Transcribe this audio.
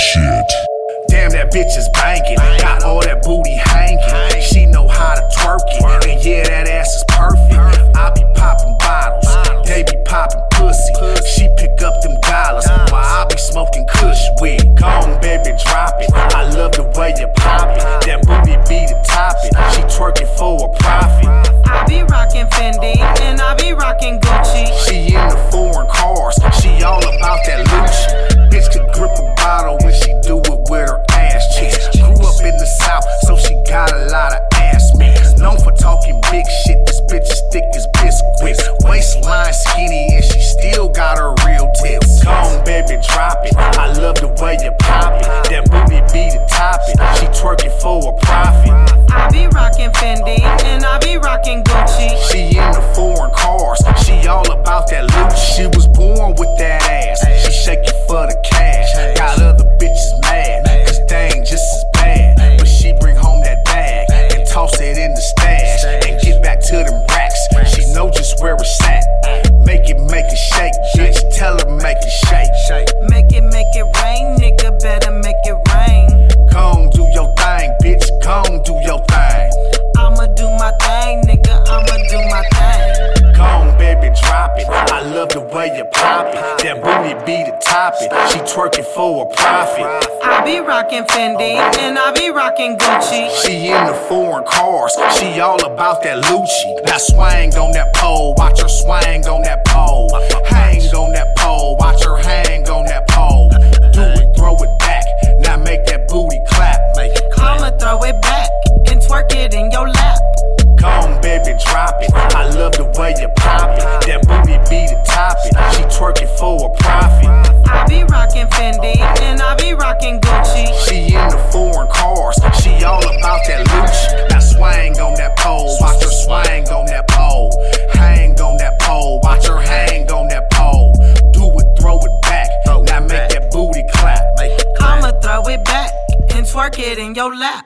shit. Damn, that bitch is banking. Got all that booty hanging. She know how to twerk it. I love the way you pop it. That booty be the topic. She twerking for a profit. I be rocking Fendi and I be rocking Gucci. I love the way you pop it. That booty be the topic. She twerking for a profit. I be rocking Fendi and I be rocking Gucci. She in the foreign cars. She all about that Lucci. Now swang on that pole. Watch her swang on that pole. twerk it in your lap.